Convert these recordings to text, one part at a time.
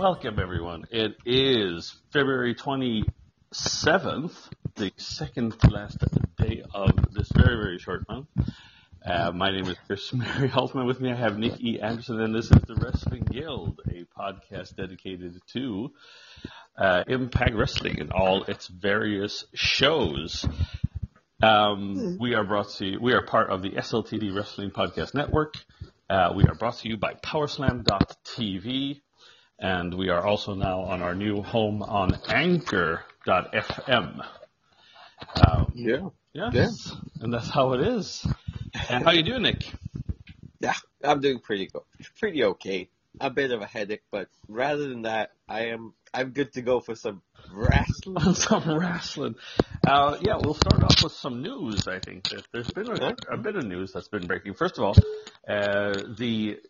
welcome everyone. It is February 27th, the second to last day of this very, very short month. Uh, my name is Chris Mary Altman. With me, I have Nick E. Anderson, and this is the Wrestling Guild, a podcast dedicated to uh, Impact Wrestling and all its various shows. Um, we are brought to you, we are part of the SLTD Wrestling Podcast Network. Uh, we are brought to you by Powerslam.tv, and we are also now on our new home on Anchor.fm. Um, Yeah. yes, and that's how it is. And how you doing, Nick? Yeah, I'm doing pretty good. Pretty okay. A bit of a headache, but rather than that, I am I'm good to go for some wrestling. some wrestling. Uh, yeah, we'll start off with some news. I think there's been a, a bit of news that's been breaking. First of all, uh, the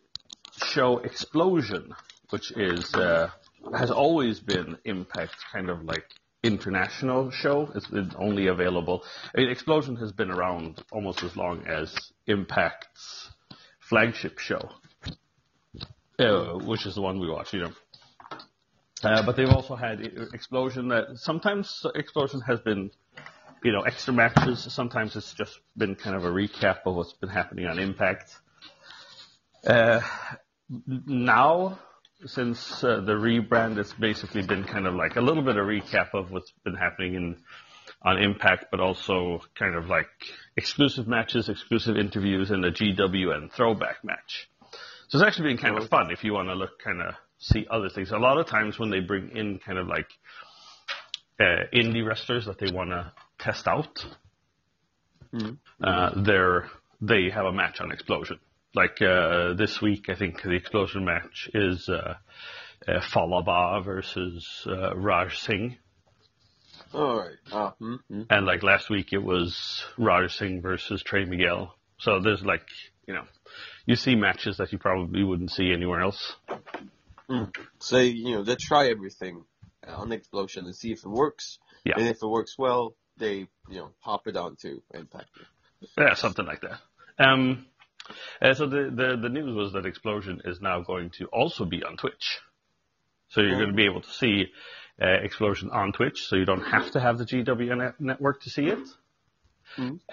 show Xplosion, which is uh, has always been Impact kind of like international show. It's only available. I mean, Xplosion has been around almost as long as Impact's flagship show, uh, which is the one we watch. You know. Uh, but they've also had Xplosion that sometimes Xplosion has been, you know, extra matches. Sometimes it's just been kind of a recap of what's been happening on Impact. Uh, now, since uh, the rebrand, it's basically been kind of like a little bit of recap of what's been happening in on Impact, but also kind of like exclusive matches, exclusive interviews, and a GWN throwback match. So it's actually been kind of fun if you want to look kind of see other things. A lot of times when they bring in kind of like uh, indie wrestlers that they want to test out, uh, they're they have a match on Xplosion. Like uh, this week, I think the Xplosion match is uh, uh, Fallah Bahh versus uh, Raj Singh, All right. Uh, mm, mm. and like last week it was Raj Singh versus Trey Miguel. So there's like you know, you see matches that you probably wouldn't see anywhere else. So you know they try everything on Xplosion and see if it works. Yeah. And if it works well, they you know hop it onto Impact. Yeah, something like that. Um, uh, so the, the the news was that Xplosion is now going to also be on Twitch. So you're going to be able to see uh, Xplosion on Twitch, so you don't have to have the GW net- network to see it.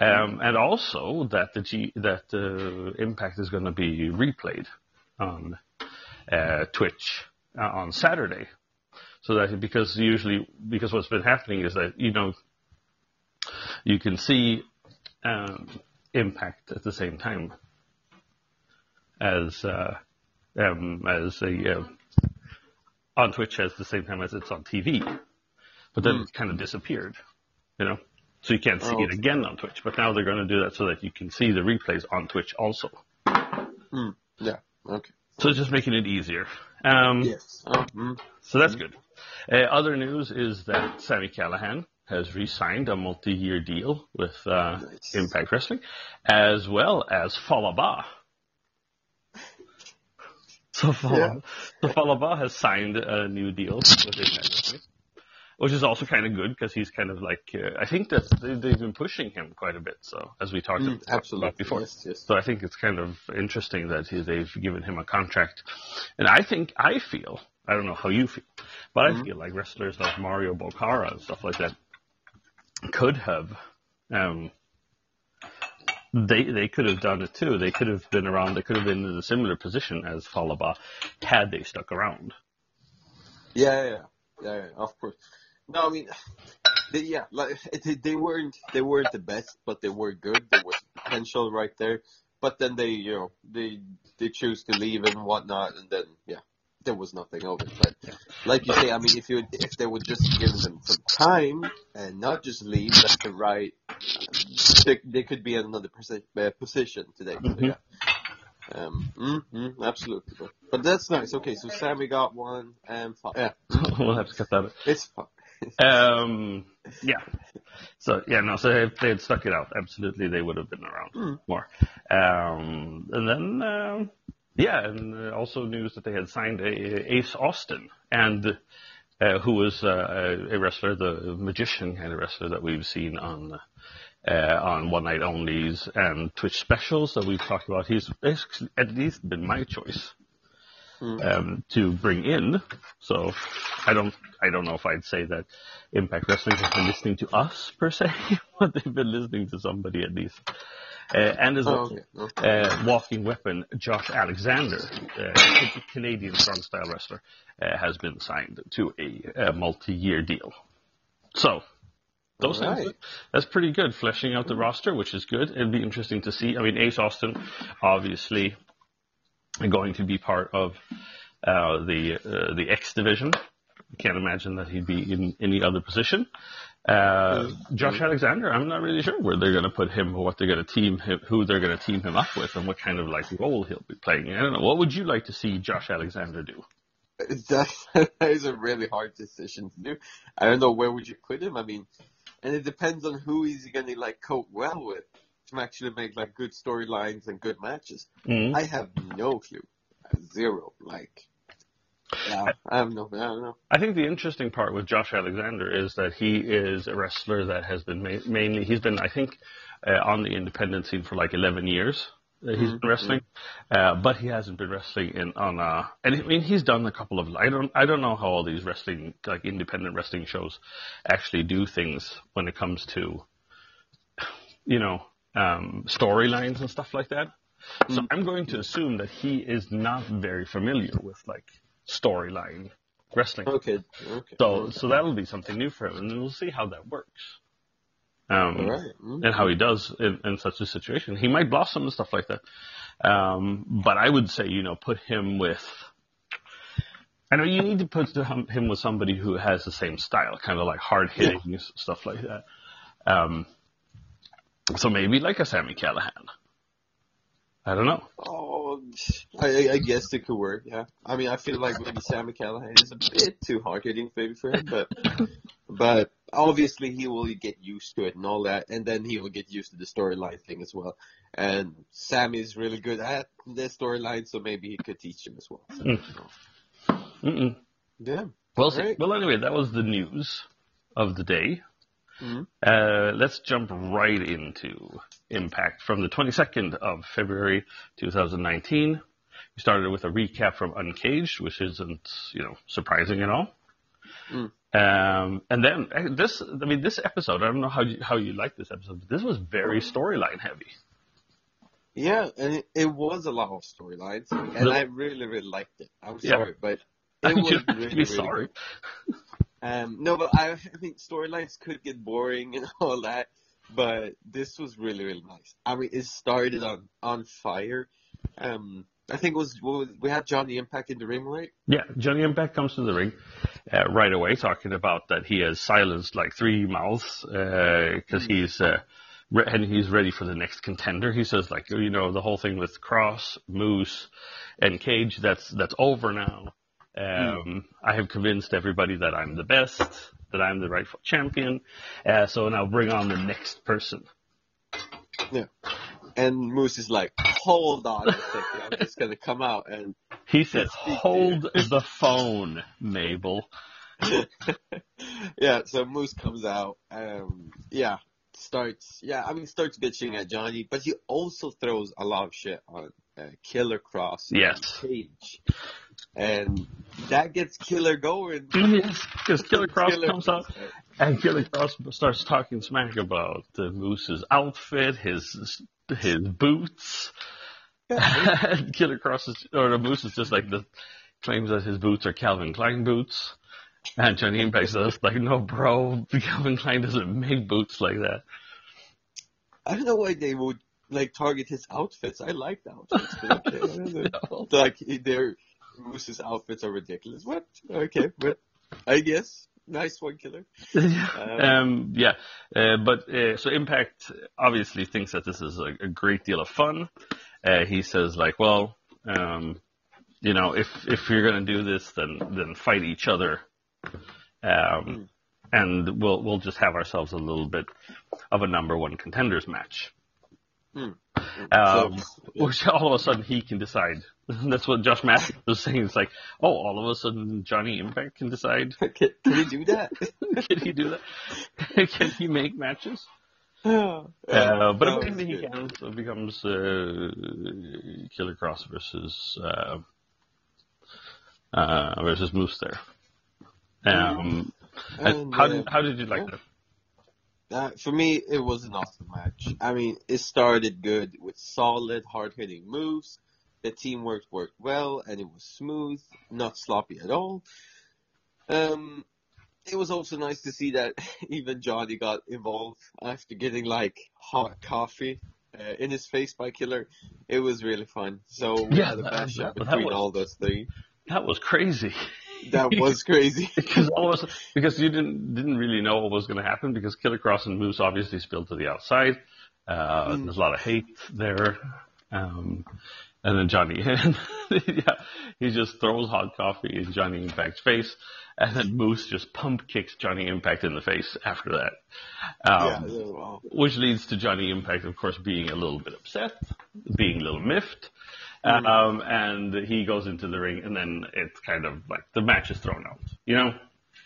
Um, and also that the G that uh, Impact is going to be replayed on uh, Twitch uh, on Saturday. So that because usually because what's been happening is that you know you can see um, Impact at the same time as uh, um, as a uh, on Twitch at the same time as it's on TV, but then it kind of disappeared, you know. So you can't see Oh. it again on Twitch, but now they're going to do that so that you can see the replays on Twitch also. Yeah. Okay. So it's just making it easier. Um, Yes. Uh, mm. So that's good. Uh, other news is that Sami Callihan has re-signed a multi-year deal with uh, Nice. Impact Wrestling, as well as Fallah Bahh. So Fallah Bahh, so Fallah Bahh has signed a new deal with which is also kind of good because he's kind of like uh, I think that they, they've been pushing him quite a bit. So as we talked Mm, about absolutely. before, Yes. Yes. so I think it's kind of interesting that he, they've given him a contract. And I think, I feel, I don't know how you feel, but I feel like wrestlers like Mario Bokara and stuff like that could have, um, they they could have done it too. They could have been around. They could have been in a similar position as Fallah Bahh had they stuck around. Yeah, yeah, yeah, yeah, of course. No, I mean, they, yeah, like they, they weren't they weren't the best, but they were good. There was potential right there. but then they, you know, they they choose to leave and whatnot, and then yeah, there was nothing of it. But like you say, I mean, if you if they would just give them some time and not just leave left and right, they, they could be in another posi- uh, position today. So, Mhm. yeah. Um, mm-hmm, absolutely. But, but that's nice. Okay, so Sami got one and fi- yeah, we'll have to cut that. out. it's fine. Um, yeah. So yeah, no. So if they had stuck it out, absolutely, they would have been around Mm. more. Um, and then um, yeah, and uh, also news that they had signed a, Ace Austin, and uh, who was uh, a wrestler, the magician kind of wrestler that we've seen on. Uh, on one night onlys and Twitch specials that we've talked about, he's at least been my choice um, to bring in. So I don't I don't know if I'd say that Impact Wrestling has been listening to us per se, but they've been listening to somebody at least. Uh, and as Oh, a okay. uh, walking weapon, Josh Alexander, uh, Canadian strong style wrestler, uh, has been signed to a, a multi-year deal. So those All things, that's pretty good. Fleshing out the roster, which is good. It'd be interesting to see. I mean, Ace Austin, obviously, going to be part of uh, the uh, the X division. I can't imagine that he'd be in any other position. Uh, Josh Alexander, I'm not really sure where they're going to put him, or what they're going to team him, who they're going to team him up with, and what kind of like role he'll be playing. I don't know. What would you like to see Josh Alexander do? That, that is a really hard decision to do. I don't know where would you put him. I mean, and it depends on who he's going to like cope well with to actually make like good storylines and good matches. Mhm. I have no clue, zero. Like, yeah, I have no, I don't know. I think the interesting part with Josh Alexander is that he is a wrestler that has been ma- mainly, he's been, I think, uh, on the independent scene for like 11 years. He's been wrestling, uh, but he hasn't been wrestling in on uh and I mean he's done a couple of I don't I don't know how all these wrestling like independent wrestling shows actually do things when it comes to you know um storylines and stuff like that. So I'm going to assume that he is not very familiar with like storyline wrestling. Okay, okay. So so that'll be something new for him, and we'll see how that works. Um, right. Mm. And how he does in, in such a situation. He might blossom and stuff like that. Um, but I would say, you know, put him with. I know you need to put him him with somebody who has the same style, kind of like hard hitting stuff like that. Um, so maybe like a Sami Callihan. I don't know. Oh, I, I guess it could work. Yeah. I mean, I feel like maybe Sami Callihan is a bit too hard hitting maybe for him, but but obviously he will get used to it and all that, and then he will get used to the storyline thing as well. And Sami's really good at the storyline, so maybe he could teach him as well. So, Mm. Yeah. Well. Right. well, anyway, that was the news of the day. Mhm. Uh, let's jump right into Impact from the 22nd of February 2019. We started with a recap from Uncaged, which isn't, you know, surprising at all. Mm. Um, and then uh, this, I mean, this episode, I don't know how you, how you like this episode, but this was very storyline heavy. Yeah, and it, was a lot of storylines, and I really, really liked it. I'm Yeah. sorry, but it was you really, be really sorry. Um, no, but I, I think storylines could get boring and all that, but this was really, really nice. I mean, it started on on fire. Um, I think it was, we had Johnny Impact in the ring, right? Yeah, Johnny Impact comes to the ring uh, right away, talking about that he has silenced like three mouths because he's uh, re- and he's ready for the next contender. He says like you know the whole thing with Kross, Moose, and Cage that's that's over now. Um, I have convinced everybody that I'm the best, that I'm the rightful champion. Uh, so now bring on the next person. Yeah. And Moose is like, hold on a second, I'm just gonna come out and He said, to you. "Hold the phone, Mabel." yeah, so Moose comes out, um, yeah, starts, yeah, I mean, starts bitching at Johnny, but he also throws a lot of shit on uh, Killer Kross Yes. Cage. And that gets Killer going. Yes, because Killer Kross Killer comes out. And Killer Kross starts talking smack about uh, Moose's outfit, his his boots. and Killer Kross is, or the Moose is just like the claims that his boots are Calvin Klein boots. And Johnny Impact says like, no, bro, Calvin Klein doesn't make boots like that. I don't know why they would like target his outfits. I like the outfits. Okay. like their Moose's outfits are ridiculous. What? Okay, but I guess nice one, killer. Um, um, yeah, uh, but uh, so Impact obviously thinks that this is a, a great deal of fun. Uh, he says like, well, um, you know, if if you're gonna do this, then then fight each other, um, mm. and we'll we'll just have ourselves a little bit of a number one contenders match. Mm. Um, which all of a sudden he can decide. That's what Josh Matthews was saying. It's like, oh, all of a sudden Johnny Impact can decide. can, can he do that? can he do that? can he make matches? uh, but apparently he can. So it becomes uh, Killer Kross versus uh, uh, versus Moose there. Um, and, how did how did you like that? Uh, for me, it was an awesome match. I mean, it started good with solid, hard-hitting moves. The teamwork worked well, and it was smooth, not sloppy at all. Um, it was also nice to see that even Johnny got involved after getting like hot coffee uh, in his face by Killer. It was really fun. So we yeah, had a between was, all those three. That was crazy. That was crazy. because all of us, because you didn't didn't really know what was going to happen because Killer Kross and Moose obviously spilled to the outside. Uh, mm. There's a lot of hate there. Um, and then Johnny, yeah, he just throws hot coffee in Johnny Impact's face, and then Moose just pump kicks Johnny Impact in the face after that. Um, yeah. Which leads to Johnny Impact, of course, being a little bit upset, being a little miffed, Mm-hmm. Um, and he goes into the ring, and then it's kind of like the match is thrown out. You know,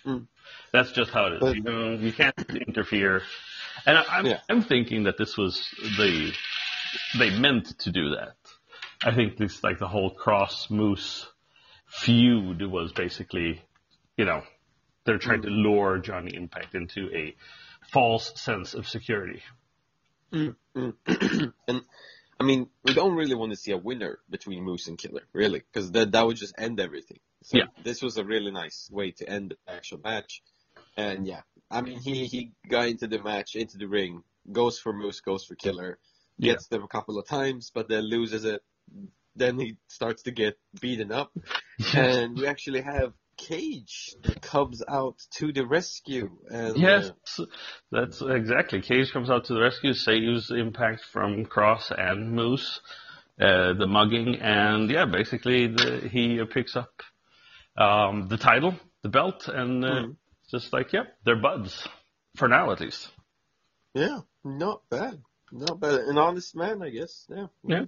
mm. that's just how it is. But, you know, you can't interfere. And I, I'm, yeah. I'm thinking that this was the they meant to do that. I think this like the whole Kross Moose feud was basically, you know, they're trying mm. to lure Johnny Impact into a false sense of security. Mm. and I mean, don't really want to see a winner between Moose and Killer, really, because that that would just end everything. So yeah. this was a really nice way to end the actual match. And yeah, I mean, he he got into the match, into the ring, goes for Moose, goes for Killer, gets yeah. them a couple of times, but then loses it. Then he starts to get beaten up, and we actually have Cage comes out to the rescue. And, yes, uh, that's exactly. Cage comes out to the rescue, saves Impact from Kross and Moose, uh, the mugging, and yeah, basically the, he picks up um, the title, the belt, and uh, mm. just like, yeah, they're buds. For now, at least. Yeah, not bad. Not bad. An honest man, I guess. Yeah. Yeah.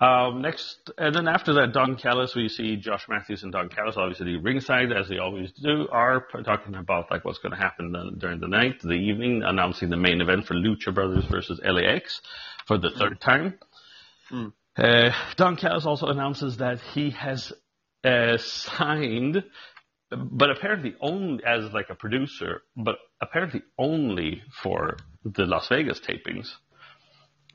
Um, next, and then after that, Don Callis, we see Josh Matthews and Don Callis, obviously ringside, as they always do, are talking about like what's going to happen during the night, the evening, announcing the main event for Lucha Brothers versus LAX for the third time. Mm. Uh, Don Callis also announces that he has uh, signed, but apparently only as like a producer, but apparently only for the Las Vegas tapings.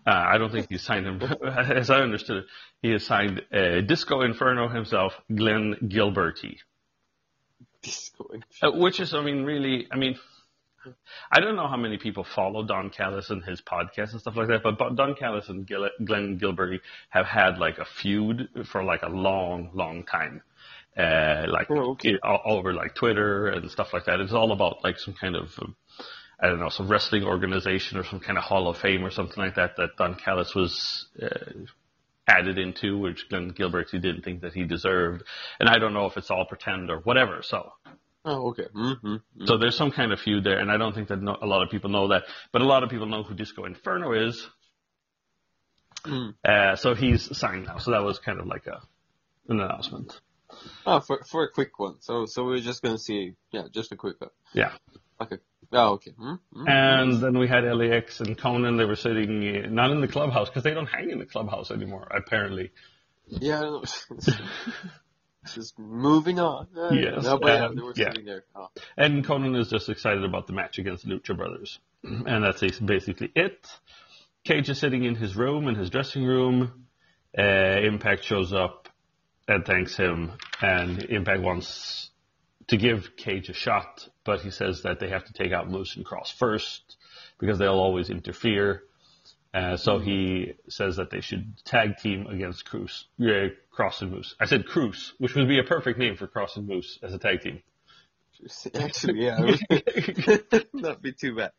Uh, I don't think he signed him. As I understood it, he has signed uh, Disco Inferno himself, Glenn Gilberti. Disco Inferno. Uh, which is, I mean, really, I mean, I don't know how many people follow Don Callis and his podcast and stuff like that, but Don Callis and Gil- Glenn Gilberti have had like a feud for like a long, long time. Uh, like oh, okay. all, all, over like Twitter and stuff like that. It's all about like some kind of I don't know, some wrestling organization or some kind of Hall of Fame or something like that that Don Callis was uh, added into, which Glenn Gilbert he didn't think that he deserved. And I don't know if it's all pretend or whatever. So. Oh, okay. Mm-hmm. Mm-hmm. So there's some kind of feud there, and I don't think that no, a lot of people know that, but a lot of people know who Disco Inferno is. Mm. Uh, so he's signed now. So that was kind of like a an announcement. Oh, for for a quick one. So so we're just gonna see, yeah, just a quick one. Yeah. Okay. Oh, okay. Mm-hmm. And then we had LAX and Konnan. They were sitting not in the clubhouse because they don't hang in the clubhouse anymore, apparently. Yeah. just moving on. Uh, yes. No, but and, they were yeah. there. Oh. And Konnan is just excited about the match against Lucha Brothers. And that's basically it. Cage is sitting in his room, in his dressing room. Uh, Impact shows up and thanks him. And Impact wants to give Cage a shot, but he says that they have to take out Moose and Kross first because they'll always interfere. Uh, so he says that they should tag team against Cruz, Kross and Moose. I said Cruz, which would be a perfect name for Cross and Moose as a tag team. Actually, yeah, not be too bad.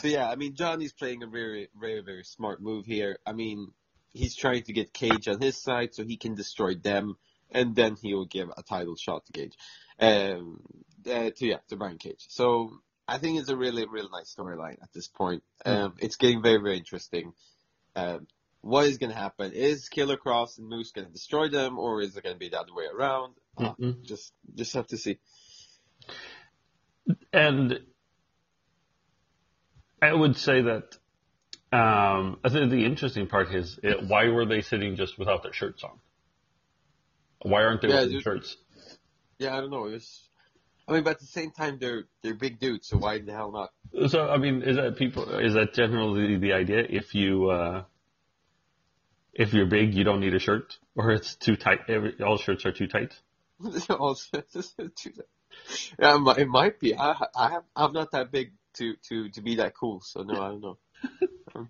So yeah, I mean, Johnny's playing a very, very, very smart move here. I mean, he's trying to get Cage on his side so he can destroy them, and then he will give a title shot to Cage, um, uh, to yeah, to Brian Cage. So I think it's a really, really nice storyline at this point. Um, it's getting very, very interesting. Um, what is going to happen? Is Killer Kross and Moose going to destroy them, or is it going to be the other way around? Uh, Mhm. just, just have to see. And I would say that um, I think the interesting part is uh, why were they sitting just without their shirts on? Why aren't they Yeah, wearing shirts? Yeah, I don't know. It's, I mean, but at the same time, they're they're big dudes, so why the hell not? So I mean, is that people? Is that generally the idea? If you uh, if you're big, you don't need a shirt, or it's too tight. Every, all shirts are too tight. Also, yeah, it might- it might be. I I have I'm not that big to to to be that cool, so no, I don't know.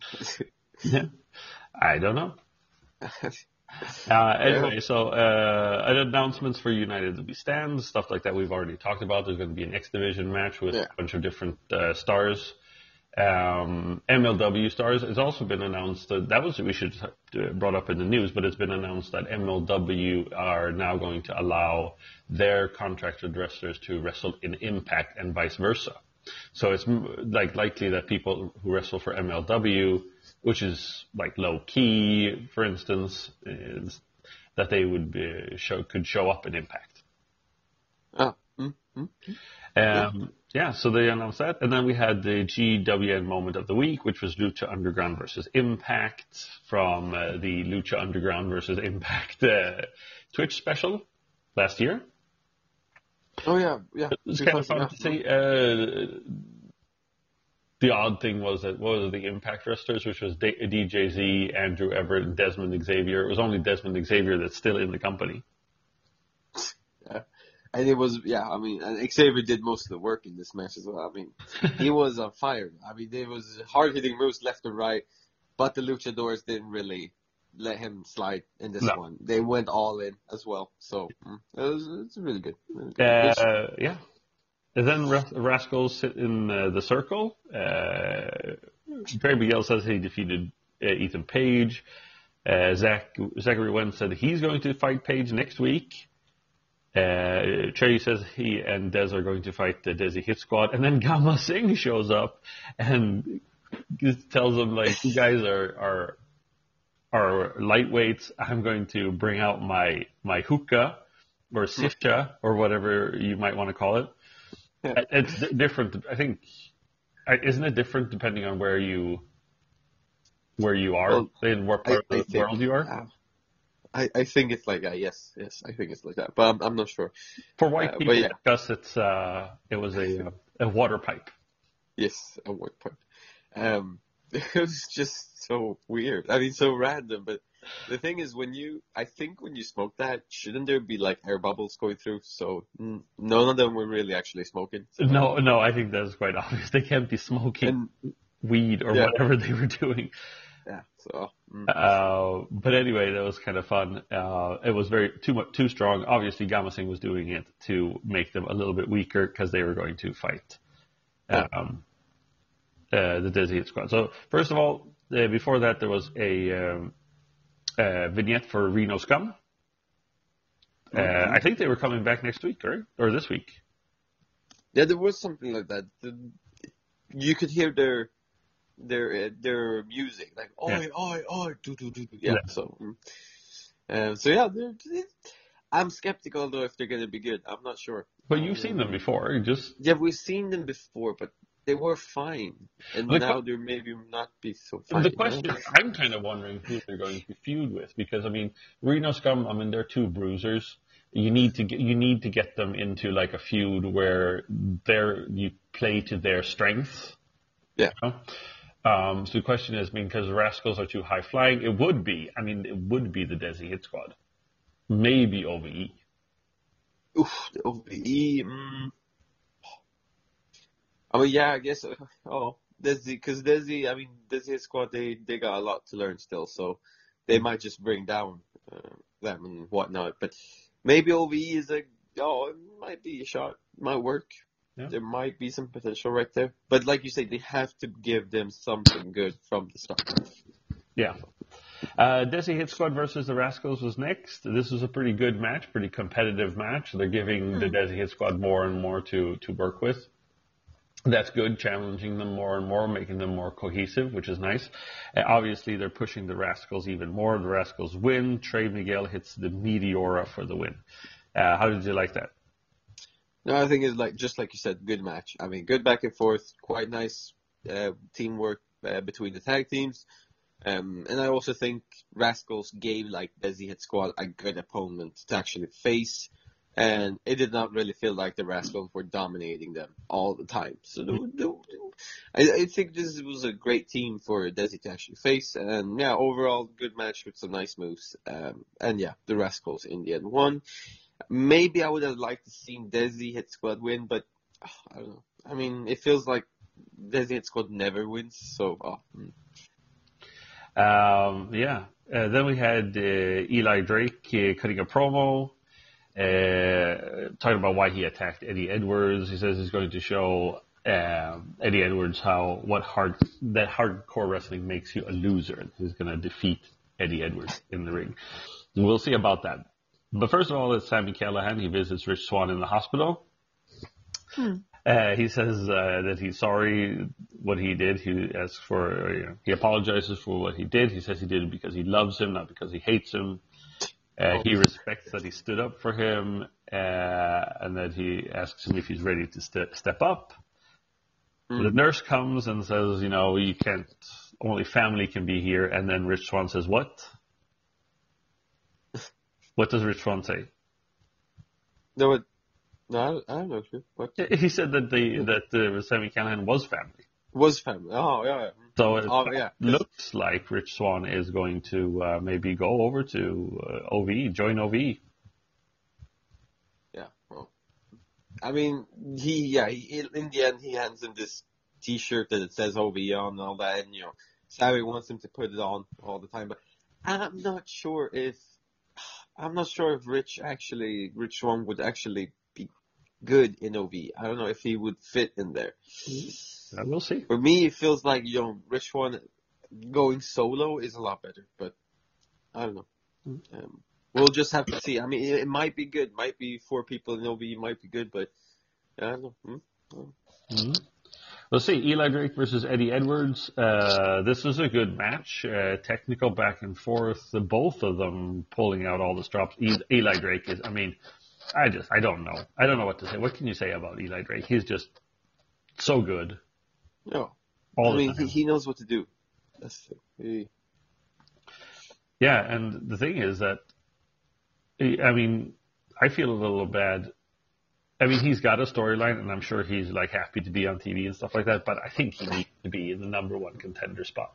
Yeah, I don't know. Uh, anyway, so uh, announcements for United We Stand, stuff like that we've already talked about. There's going to be an X Division match with Yeah. a bunch of different uh, stars. Um, MLW stars. It's also been announced that that was we should have uh, brought up in the news, but it's been announced that MLW are now going to allow their contracted wrestlers to wrestle in Impact and vice versa. So it's like likely that people who wrestle for MLW, which is like low key, for instance, is that they would be, show could show up in Impact. oh, mm, mm. Um, yeah, so they announced that, and then we had the GWN moment of the week, which was Lucha Underground versus Impact from uh, the Lucha Underground versus Impact uh, Twitch special last year. Oh yeah, yeah. It's kind of fun to see. Uh, the odd thing was that what was the Impact wrestlers, which was D- DJZ, Andrew Everett, and Dezmond Xavier. It was only Dezmond Xavier that's still in the company. Yeah. And it was, yeah, I mean, and Xavier did most of the work in this match as well. I mean, he was on fire. I mean, there was hard hitting moves left and right, but the luchadors didn't really let him slide in this No. one. They went all in as well. So mm, it was, it's really good. Really good. Uh, yeah. And then Ras- Rascals sit in uh, the circle. Uh, Barry Miguel says he defeated uh, Ethan Page. Uh, Zach Zachary Wen said he's going to fight Page next week. Uh, Cherry says he and Dez are going to fight the Desi Hit Squad, and then Gamma Singh shows up and tells them like, "You guys are are are lightweights. I'm going to bring out my my hookah or sifcha or whatever you might want to call it. Yeah. It's different. I think isn't it different depending on where you where you are Well, in what part I of the think- world you are? uh, I, I think it's like that. Yes, yes, I think it's like that, but I'm, I'm not sure. For white uh, people yeah. like us, it's uh, it was a a water pipe. Yes, a work pipe. Um, it was just so weird. I mean, so random. But the thing is, when you, I think when you smoke that, shouldn't there be like air bubbles going through? So none of them were really actually smoking. So, No, no, I think that's quite obvious. They can't be smoking And weed or Yeah. whatever they were doing. yeah, so mm, Uh, but anyway, that was kind of fun. Uh, it was very too much, too strong. Obviously, Gamma Singh was doing it to make them a little bit weaker because they were going to fight Yeah. um, uh, the Desi Hit Squad. So first of all, uh, before that, there was a um, uh, vignette for Reno Scum. Uh, Mhm. I think they were coming back next week, right? Or this week. yeah, there was something like that. You could hear their their uh, their music like oi Yeah. oi oi do do do do. Yeah, Yeah. so uh, so yeah, they're, I'm skeptical though if they're gonna be good. I'm not sure. But you've seen them before. Just Yeah, we've seen them before, but they were fine, and The now they're maybe not be so fine. The you know? question, I'm kind of wondering who they're going to feud with because I mean, Reno Scum. I mean, they're two bruisers. You need to get you need to get them into like a feud where they're you play to their strengths. Yeah. You know? Um, so the question is, I mean, because Rascals are too high flying, it would be. I mean, it would be the Desi Hit Squad, maybe E. OVE. Oof, the OVE. Mm. I mean, yeah, I guess. Uh, oh, Desi, because Desi, I mean, Desi squad, they they got a lot to learn still, so they might just bring down uh, them and whatnot. But maybe OVE is a oh, it might be a shot, might work. Yeah. There might be some potential right there, but like you say, they have to give them something good from the start. Yeah. Uh, Desi Hit Squad versus the Rascals was next. This was a pretty good match, pretty competitive match. They're giving the Desi Hit Squad more and more to, to work with. That's good, challenging them more and more, making them more cohesive, which is nice. Uh, obviously, they're pushing the Rascals even more. The Rascals win. Trey Miguel hits the Meteora for the win. Uh, how did you like that? No, I think it's like just like you said, good match. I mean, good back and forth, quite nice uh, teamwork uh, between the tag teams. Um, and I also think Rascals gave like Desi Hit Squad a good opponent to actually face, and it did not really feel like the Rascals were dominating them all the time. So the, the, I, I think this was a great team for Desi to actually face, and yeah, overall good match with some nice moves. Um, and yeah, the Rascals in the end won. Maybe I would have liked to see Desi Hit Squad win, but oh, I don't know. I mean, it feels like Desi Hit Squad never wins, so oh, mm. Um, yeah. Uh, then we had uh, Eli Drake uh, cutting a promo, uh, talking about why he attacked Eddie Edwards. He says he's going to show um Eddie Edwards how what hard that hardcore wrestling makes you a loser. He's going to defeat Eddie Edwards in the ring. And we'll see about that. But first of all, it's Sami Callihan. He visits Rich Swann in the hospital. Uh, he says uh, that he's sorry what he did. He asks for, uh, you know, he apologizes for what he did. He says he did it because he loves him, not because he hates him. Uh, he respects that he stood up for him, uh, and that he asks him if he's ready to ste- step up. The nurse comes and says, you know, you can't, only family can be here. And then Rich Swann says, what? What does Rich Swann say? no, it, no, I, I don't know. What He said that the that uh, Sami Callihan was family. was family? Oh yeah, yeah. So it Oh, yeah. looks like Rich Swann is going to uh, maybe go over to uh, OV, join OV. Yeah. Well, I mean, he yeah. He, in the end, he hands him this T-shirt that it says OV on and all that, and you know, Sami wants him to put it on all the time. But I'm not sure if I'm not sure if Rich actually Rich Swan would actually be good in OV. I don't know if he would fit in there. Uh, we'll see. For me, it feels like you know Rich One going solo is a lot better, but I don't know. Um, we'll just have to see. I mean, it, it might be good. Might be four people in OV might be good, but I don't know. Hmm? hmm We'll see. Eli Drake versus Eddie Edwards. Uh, this is a good match. Uh, technical back and forth. The both of them pulling out all the stops. E- Eli Drake is. I mean, I just I don't know. I don't know what to say. What can you say about Eli Drake? He's just so good No, all I mean he, he knows what to do. That's. He, Yeah, and the thing is that, I mean, I feel a little bad. I mean, he's got a storyline, and I'm sure he's like happy to be on TV and stuff like that. But I think he needs to be in the number one contender spot.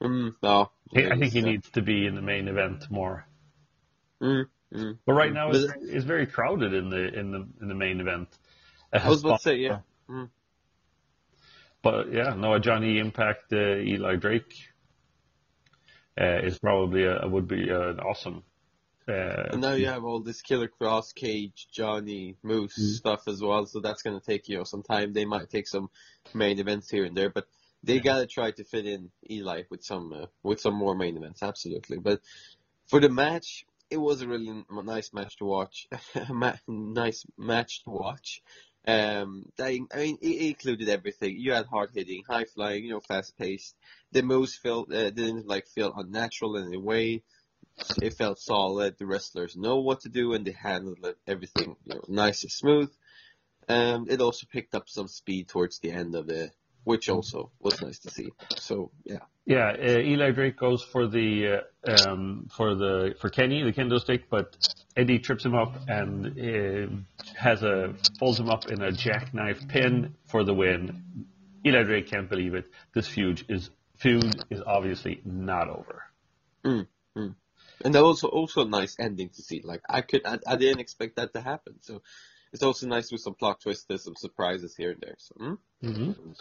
mm, no, I I think he needs to be in the main event more. Mm, mm. But right now, it's, it's very crowded in the in the in the main event. I was about to say yeah. But yeah, no, a Johnny Impact, uh, Eli Drake uh, is probably a, would be an awesome. Uh, And now you have all this Killer Kross, Cage, Johnny, Moose Mm. stuff as well. So that's gonna take you know some time. They might take some main events here and there, but they gotta try to fit in Eli with some uh, with some more main events. Absolutely. But for the match, it was a really n- nice match to watch. A nice match to watch. Um, I, I mean, it, included everything. You had hard hitting, high flying, you know, fast paced. The moves felt uh, didn't like feel unnatural in any way it felt solid. The wrestlers know what to do and they handled everything you know, nice and smooth. Um, it also picked up some speed towards the end of it, which also was nice to see. So yeah, Yeah, uh, Eli Drake goes for the uh, um, for the for Kenny the kendo stick, but Eddie trips him up and uh, has a folds him up in a jackknife pin for the win. Eli Drake can't believe it. This feud is feud is obviously not over. and that was also a nice ending to see. Like I could, I, I didn't expect that to happen. So it's also nice with some plot twists, some surprises here and there. So hmm? Mm-hmm.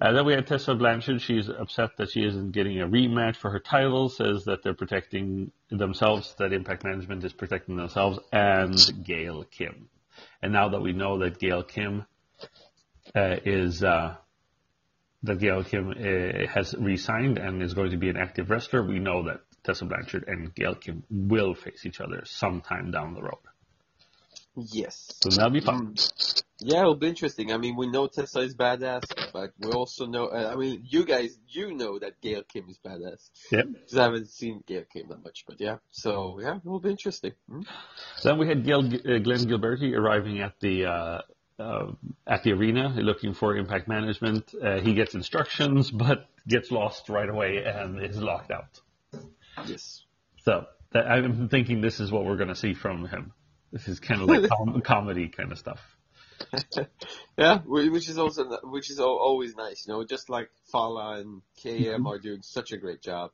Uh, then we had Tessa Blanchard. She's upset that she isn't getting a rematch for her title. Says that they're protecting themselves, that Impact Management is protecting themselves, and Gail Kim. And now that we know that Gail Kim uh, is uh, that Gail Kim uh, has re-signed and is going to be an active wrestler, we know that Tessa Blanchard and Gail Kim will face each other sometime down the road. Yes. So that'll be fun. Yeah, it'll be interesting. I mean, we know Tessa is badass, but we also know. Uh, I mean, you guys, you know that Gail Kim is badass. Yep. Because I haven't seen Gail Kim that much, but yeah. So yeah, it will be interesting. Hmm? Then we had Gil, uh, Glenn Gilberti arriving at the uh, uh, at the arena looking for impact management. Uh, he gets instructions, but gets lost right away and is locked out. Yes. So that, I'm thinking this is what we're going to see from him. This is kind of like com- comedy kind of stuff. Yeah, which is also which is always nice, you know. Just like Fallah and KM are doing such a great job.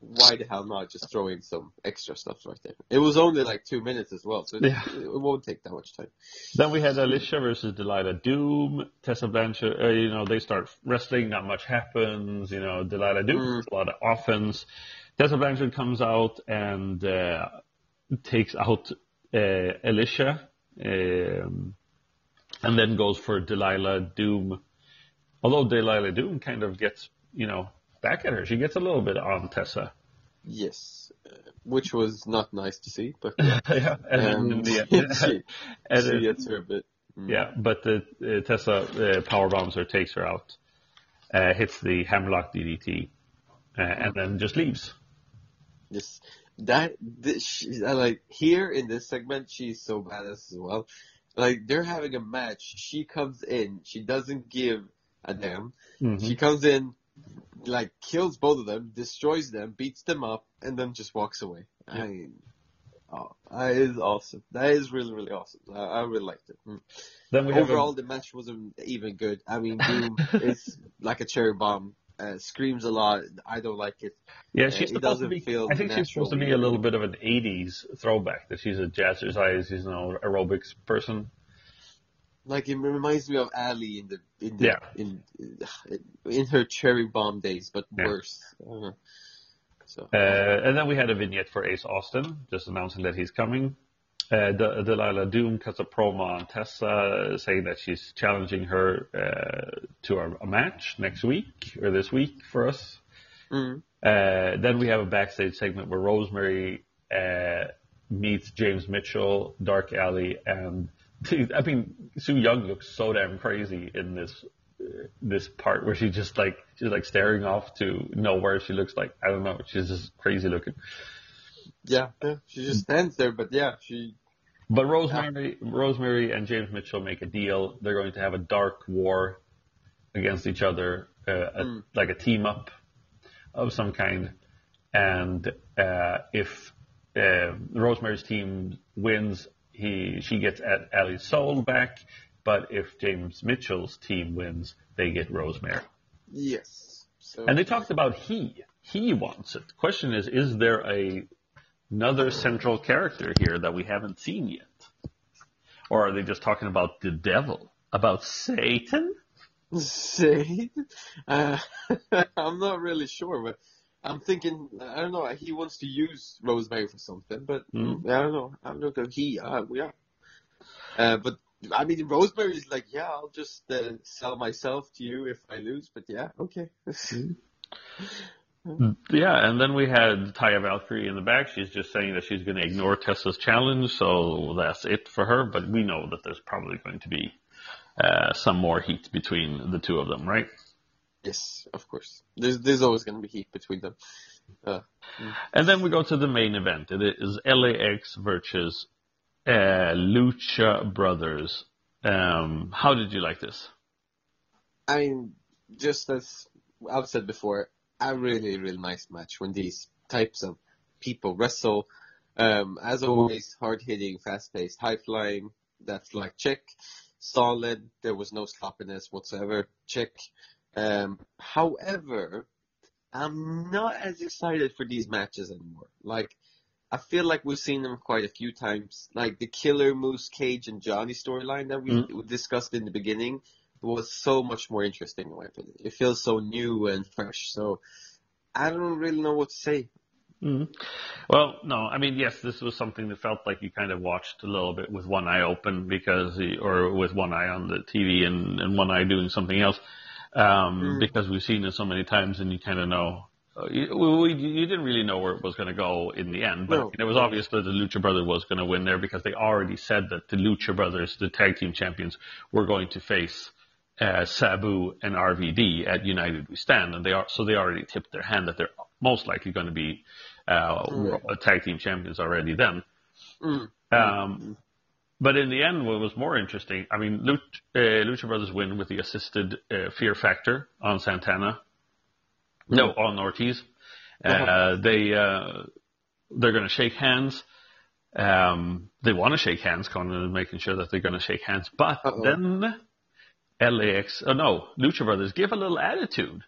Why the hell not just throw in some extra stuff right there? It was only like two minutes as well, so Yeah. it, it won't take that much time. Then we had Alicia versus Delilah Doom. Tessa Blanchard, uh, you know, they start wrestling, not much happens. You know, Delilah Doom, Mm. a lot of offense. Tessa Blanchard comes out and uh, takes out uh, Alicia, um, and then goes for Delilah Doom. Although Delilah Doom kind of gets, you know, back at her. She gets a little bit on Tessa. Yes, uh, which was not nice to see, but yeah. yeah, and then in the she, and she gets her a bit. mm. Yeah, but the, uh, Tessa uh, power bombs her, takes her out, uh, hits the hammerlock DDT, uh, and then just leaves. Yes, that this, she, like here in this segment, she's so badass as well. Like they're having a match, she comes in, she doesn't give a damn. Mm-hmm. She comes in, like kills both of them, destroys them, beats them up, and then just walks away. I mean, oh, that is awesome. That is really really awesome. I, I really liked it. Mm. Then we have Overall, a, the match wasn't even good. I mean, Doom is like a cherry bomb. Uh, screams a lot. I don't like it. yeah, she's it supposed to be. feel I think she's supposed to be a little bit of an '80s throwback. That she's a jazzercise, she's an aerobics person. Like it reminds me of Ali in the in the Yeah. in in her cherry bomb days, but Yeah. worse. Uh, so Uh, and then we had a vignette for Ace Austin, just announcing that he's coming. Uh, De- Delilah Doom cuts a promo on Tessa, saying that she's challenging her uh, to a, a match next week or this week for us. mm, Uh, then we have a backstage segment where Rosemary uh, meets James Mitchell, Dark Allie, and I mean Su Yung looks so damn crazy in this uh, this part where she just like she's like staring off to nowhere. She looks like I don't know, she's just crazy looking. Yeah, yeah, she just stands there, but yeah, she But Rosemary, Rosemary and James Mitchell make a deal. They're going to have a dark war against each other, uh, a, Mm. like a team up of some kind. And uh, if uh, Rosemary's team wins, he she gets Al- Allie's soul back. But if James Mitchell's team wins, they get Rosemary. yes. So And they talked about he. He wants it. The Question is, is there a another central character here that we haven't seen yet? Or are they just talking about the devil? About Satan? say, uh, I'm not really sure, but I'm thinking I don't know. He wants to use Rosemary for something, but Mm. I don't know. I don't know. He, uh, yeah. Uh, but I mean, Rosemary's like, yeah, I'll just uh, sell myself to you if I lose. But yeah, okay. Yeah, and then we had Taya Valkyrie in the back. She's just saying that she's going to ignore Tessa's challenge, so that's it for her. But we know that there's probably going to be uh, some more heat between the two of them, right? yes, of course. There's there's always going to be heat between them. Uh, And then we go to the main event. It is LAX versus uh, Lucha Brothers. Um, how did you like this? I mean, just as I've said before, a really, really nice match when these types of people wrestle. Um, as always, hard hitting, fast paced, high flying. That's like check. Solid. There was no sloppiness whatsoever. Check. Um, however, I'm not as excited for these matches anymore. Like, I feel like we've seen them quite a few times. Like the Killer Moose Cage and Johnny storyline that we discussed in the beginning was so much more interesting in my opinion. It feels so new and fresh. So I don't really know what to say. Mm-hmm. Well, no, I mean, yes, this was something that felt like you kind of watched a little bit with one eye open because, or with one eye on the TV and, and one eye doing something else, um, mm. because we've seen it so many times and you kind of know. Uh, you, we, you didn't really know where it was going to go in the end, but no. it was obvious that the Lucha Brothers was going to win there because they already said that the Lucha Brothers, the tag team champions, were going to face uh, Sabu and RVD at United We Stand, and they are so they already tipped their hand that they're most likely going to be uh, mm. tag team champions already then. Mm. Um, but in the end, what was more interesting, I mean, Lucha, uh, Lucha Brothers win with the assisted uh, Fear Factor on Santana. Mm. No, on Ortiz. Uh-huh. they uh, they're going to shake hands. Um, they want to shake hands, Konnan is making sure that they're going to shake hands. But Uh-oh. then LAX, oh no, Lucha Brothers give a little attitude.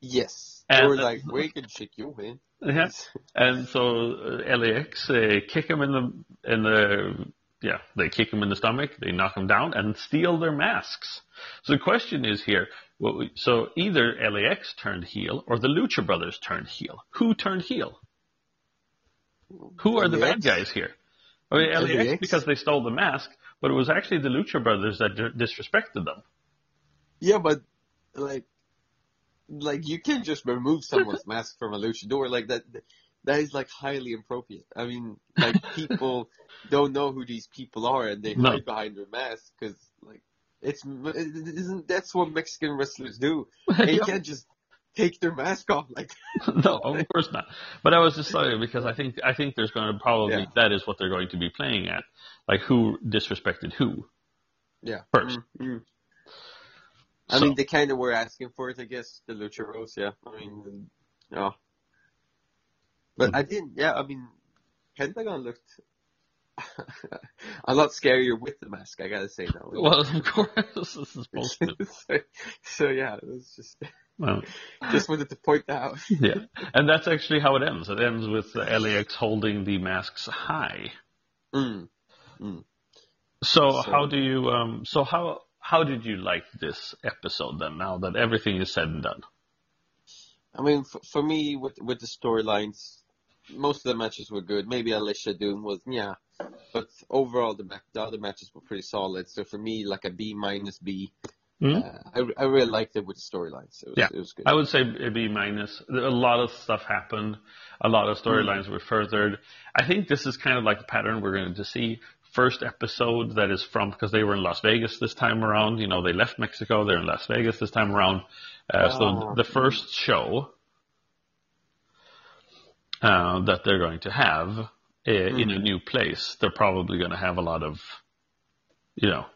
Yes. And, or like, we can shake your hand. Yeah. And so uh, LAX uh, kick him in the in the yeah they kick him in the stomach, they knock him down, and steal their masks. So the question is here. Well, so either LAX turned heel or the Lucha Brothers turned heel. Who turned heel? Who are the bad guys here? I mean, LAX, LAX because they stole the mask, but it was actually the Lucha Brothers that disrespected them. Yeah, but like, like you can't just remove someone's mask from a luchador like that. That is like highly inappropriate. I mean, like people don't know who these people are and they no. hide behind their mask because like it's it isn't that's what Mexican wrestlers do. They yeah. can't just take their mask off like no of course not but i was just saying because i think i think there's going to probably yeah. that is what they're going to be playing at like who disrespected who yeah 1st mm-hmm. I so. mean they kind of were asking for it i guess the lucha bros yeah i mean yeah but mm-hmm. i didn't yeah i mean pentagon looked a lot scarier with the mask, I gotta say now. Well, of course, this is supposed to. so, so yeah, it was just. Well, just wanted to point that out. yeah, and that's actually how it ends. It ends with LAX holding the masks high. Mm. Mm. So, so, how do you? Um, so how how did you like this episode then? Now that everything is said and done. I mean, for, for me, with with the storylines, most of the matches were good. Maybe Alicia Doom was yeah, but overall the the other matches were pretty solid. So for me, like a B minus B. Mm-hmm. Uh, I, I really liked it with the storylines. It was, yeah, it was good. I would say a B minus. A lot of stuff happened. A lot of storylines mm-hmm. were furthered. I think this is kind of like the pattern we're going to see. First episode that is from because they were in Las Vegas this time around. You know, they left Mexico. They're in Las Vegas this time around. Uh, So ah. the first show uh, that they're going to have uh, mm-hmm. in a new place, they're probably going to have a lot of, you know,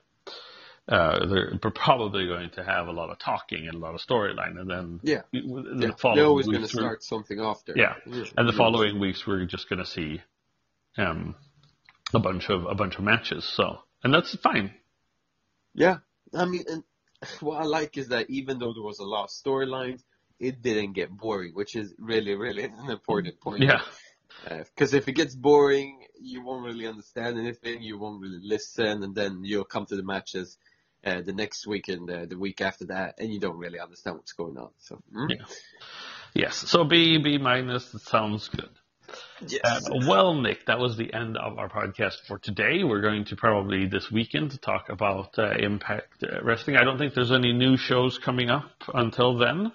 uh, they're probably going to have a lot of talking and a lot of storyline, and then yeah, the yeah. they're always going to start something off there. Yeah, yeah. and the following weeks we're just going to see um, a bunch of a bunch of matches. So, and that's fine. Yeah, I mean, and what I like is that even though there was a lot of storylines, it didn't get boring, which is really, really an important point. Yeah. Because uh, if it gets boring, you won't really understand anything, you won't really listen, and then you'll come to the matches uh, the next week and uh, the week after that, and you don't really understand what's going on. So mm? yeah, yes. So B B minus sounds good. Yes. Uh, well, Nick, that was the end of our podcast for today. We're going to probably this weekend talk about uh, Impact uh, Wrestling. I don't think there's any new shows coming up until then.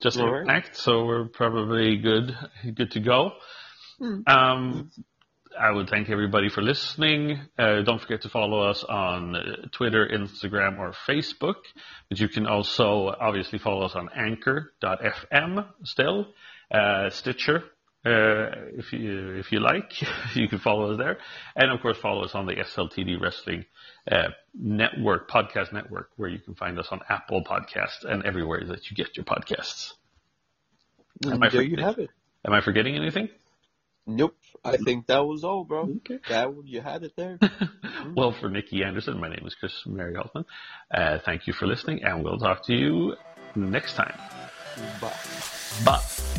Just Impact, so we're probably good, good to go. Mm. Um, I would thank everybody for listening. Uh, don't forget to follow us on Twitter, Instagram, or Facebook. But you can also obviously follow us on Anchor.fm still, uh, Stitcher, uh, if you if you like, you can follow us there, and of course follow us on the SLTD Wrestling uh, Network podcast network, where you can find us on Apple Podcasts and everywhere that you get your podcasts. Am there you have it. Am I forgetting anything? Nope. I think that was all, bro. Okay. That you had it there. well, for Nikki Anderson, my name is Chris Mary Altman. Uh, thank you for listening, and we'll talk to you next time. Bye. Bye.